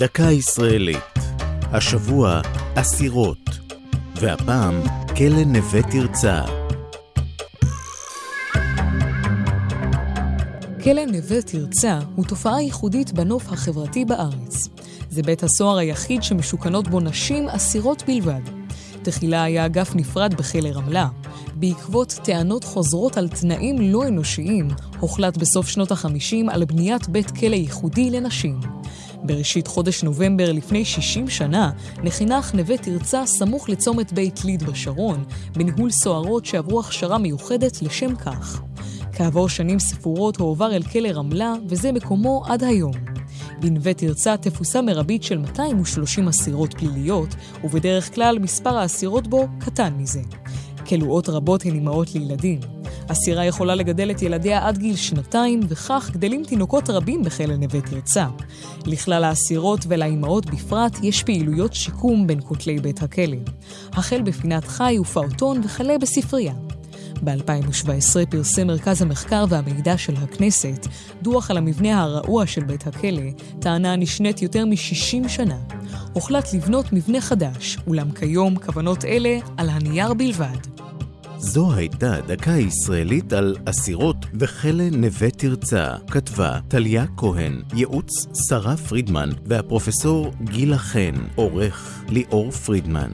דקה ישראלית. השבוע אסירות, והפעם כלא נווה תרצה. כלא נווה תרצה הוא תופעה ייחודית בנוף החברתי בארץ. זה בית הסוהר היחיד שמשוכנות בו נשים אסירות בלבד. תחילה היה אגף נפרד בכלא רמלה. בעקבות טענות חוזרות על תנאים לא אנושיים, הוחלט בסוף שנות ה-50 על בניית בית כלא ייחודי לנשים. בראשית חודש נובמבר לפני 60 שנה נחינך נווה תרצה סמוך לצומת בית ליד בשרון, בניהול סוהרות שעברו הכשרה מיוחדת לשם כך. כעבור שנים ספורות הועבר אל כלא רמלה, וזה מקומו עד היום. בנווה תרצה תפוסה מרבית של 230 אסירות פליליות, ובדרך כלל מספר האסירות בו קטן מזה. כלואות רבות הן אימהות לילדים. אסירה יכולה לגדל את ילדיה עד גיל שנתיים, וכך גדלים תינוקות רבים בכלא נווה תרצה. לכלל האסירות ולאימהות בפרט יש פעילויות שיקום בין כותלי בית הכלא. החל בפינת חי ופעוטון וכלה בספרייה. ב-2017 פרסם מרכז המחקר והמידע של הכנסת דוח על המבנה הרעוע של בית הכלא, טענה נשנית יותר מ-60 שנה. הוחלט לבנות מבנה חדש, אולם כיום כוונות אלה על הנייר בלבד. זו הייתה דקה ישראלית על אסירות וכלא נווה תרצה. כתבה טליה כהן, ייעוץ שרה פרידמן והפרופסור גילה חן, עורך ליאור פרידמן.